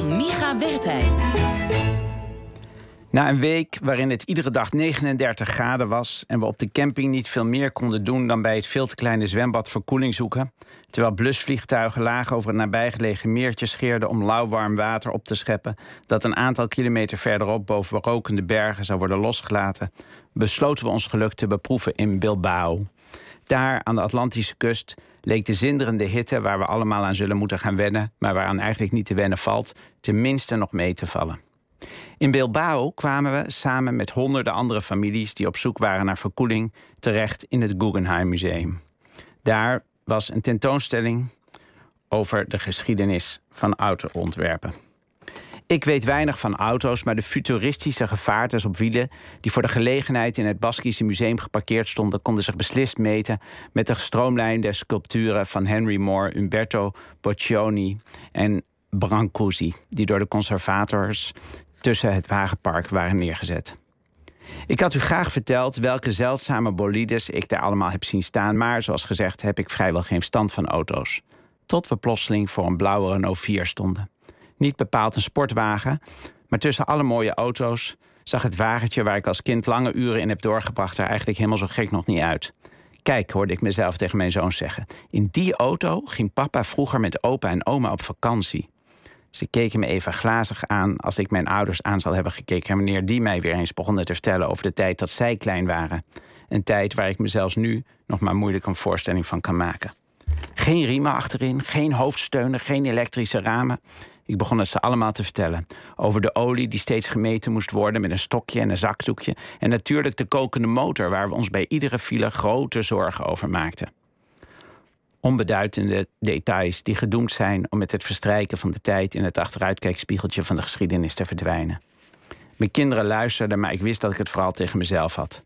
van Micha Wertheim. Na een week waarin het iedere dag 39 graden was en we op de camping niet veel meer konden doen dan bij het veel te kleine zwembad verkoeling zoeken, terwijl blusvliegtuigen laag over het nabijgelegen meertje scheerden om lauwwarm water op te scheppen dat een aantal kilometer verderop boven rokende bergen zou worden losgelaten, besloten we ons geluk te beproeven in Bilbao. Daar aan de Atlantische kust leek de zinderende hitte waar we allemaal aan zullen moeten gaan wennen, maar waaraan eigenlijk niet te wennen valt, tenminste nog mee te vallen. In Bilbao kwamen we samen met honderden andere families die op zoek waren naar verkoeling terecht in het Guggenheim Museum. Daar was een tentoonstelling over de geschiedenis van autoontwerpen. Ik weet weinig van auto's, maar de futuristische gevaartes op wielen die voor de gelegenheid in het Baskische museum geparkeerd stonden, konden zich beslist meten met de gestroomlijnde sculpturen van Henry Moore, Umberto Boccioni en Brancusi, die door de conservators tussen het wagenpark waren neergezet. Ik had u graag verteld welke zeldzame bolides ik daar allemaal heb zien staan, maar zoals gezegd heb ik vrijwel geen stand van auto's. Tot we plotseling voor een blauwe Renault 4 stonden. Niet bepaald een sportwagen, maar tussen alle mooie auto's zag het wagentje waar ik als kind lange uren in heb doorgebracht er eigenlijk helemaal zo gek nog niet uit. Kijk, hoorde ik mezelf tegen mijn zoon zeggen. In die auto ging papa vroeger met opa en oma op vakantie. Ze keken me even glazig aan als ik mijn ouders aan zal hebben gekeken... wanneer die mij weer eens begonnen te vertellen over de tijd dat zij klein waren. Een tijd waar ik me zelfs nu nog maar moeilijk een voorstelling van kan maken. Geen riemen achterin, geen hoofdsteunen, geen elektrische ramen. Ik begon het ze allemaal te vertellen. Over de olie die steeds gemeten moest worden met een stokje en een zakdoekje. En natuurlijk de kokende motor waar we ons bij iedere file grote zorgen over maakten onbeduidende details die gedoemd zijn om met het verstrijken van de tijd in het achteruitkijkspiegeltje van de geschiedenis te verdwijnen. Mijn kinderen luisterden, maar ik wist dat ik het vooral tegen mezelf had.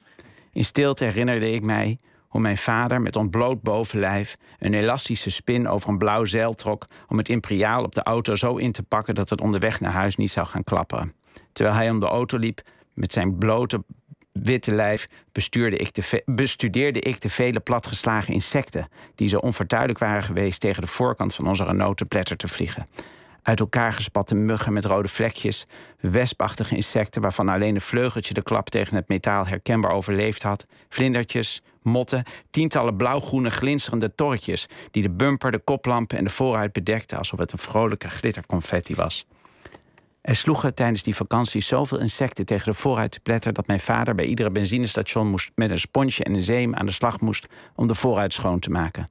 In stilte herinnerde ik mij hoe mijn vader met ontbloot bovenlijf een elastische spin over een blauw zeil trok om het imperiaal op de auto zo in te pakken dat het onderweg naar huis niet zou gaan klapperen. Terwijl hij om de auto liep met zijn blote witte lijf bestudeerde ik de vele platgeslagen insecten die zo onvertuidelijk waren geweest tegen de voorkant van onze Renault te te vliegen. Uit elkaar gespatte muggen met rode vlekjes, wespachtige insecten waarvan alleen een vleugeltje de klap tegen het metaal herkenbaar overleefd had, vlindertjes, motten, tientallen blauwgroene glinsterende torretjes die de bumper, de koplampen en de voorruit bedekten alsof het een vrolijke glitterconfetti was. Er sloegen tijdens die vakantie zoveel insecten tegen de vooruit te pletter dat mijn vader bij iedere benzinestation moest met een sponsje en een zeem aan de slag moest om de vooruit schoon te maken.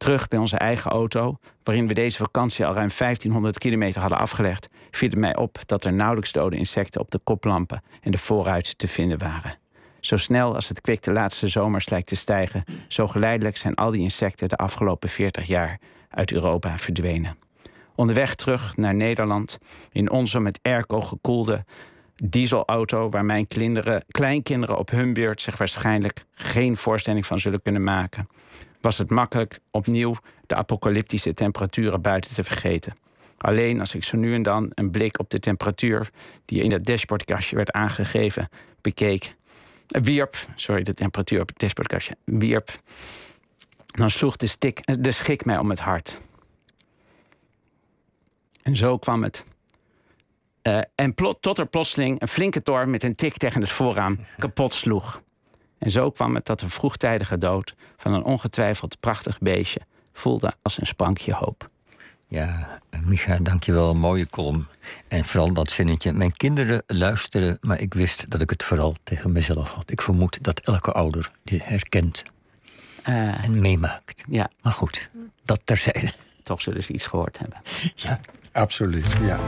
Terug bij onze eigen auto, waarin we deze vakantie al ruim 1500 kilometer hadden afgelegd, viel het mij op dat er nauwelijks dode insecten op de koplampen en de vooruit te vinden waren. Zo snel als het kwik de laatste zomers lijkt te stijgen, zo geleidelijk zijn al die insecten de afgelopen 40 jaar uit Europa verdwenen. Onderweg terug naar Nederland in onze met airco gekoelde dieselauto, waar mijn kinderen, kleinkinderen op hun beurt zich waarschijnlijk geen voorstelling van zullen kunnen maken, was het makkelijk opnieuw de apocalyptische temperaturen buiten te vergeten. Alleen als ik zo nu en dan een blik op de temperatuur die in het dashboardkastje werd aangegeven bekeek, wierp, sorry, de temperatuur op het dashboardkastje wierp, dan sloeg de, stik, de schik mij om het hart. En zo kwam het. Uh, en plot, tot er plotseling een flinke tor met een tik tegen het voorraam kapot sloeg. En zo kwam het dat de vroegtijdige dood van een ongetwijfeld prachtig beestje voelde als een sprankje hoop. Ja, Micha, dankjewel. Mooie column. En vooral dat zinnetje. Mijn kinderen luisteren, maar ik wist dat ik het vooral tegen mezelf had. Ik vermoed dat elke ouder dit herkent uh, en meemaakt. Ja. Maar goed, dat terzijde. Toch zullen ze iets gehoord hebben. Ja. Absoluut, ja.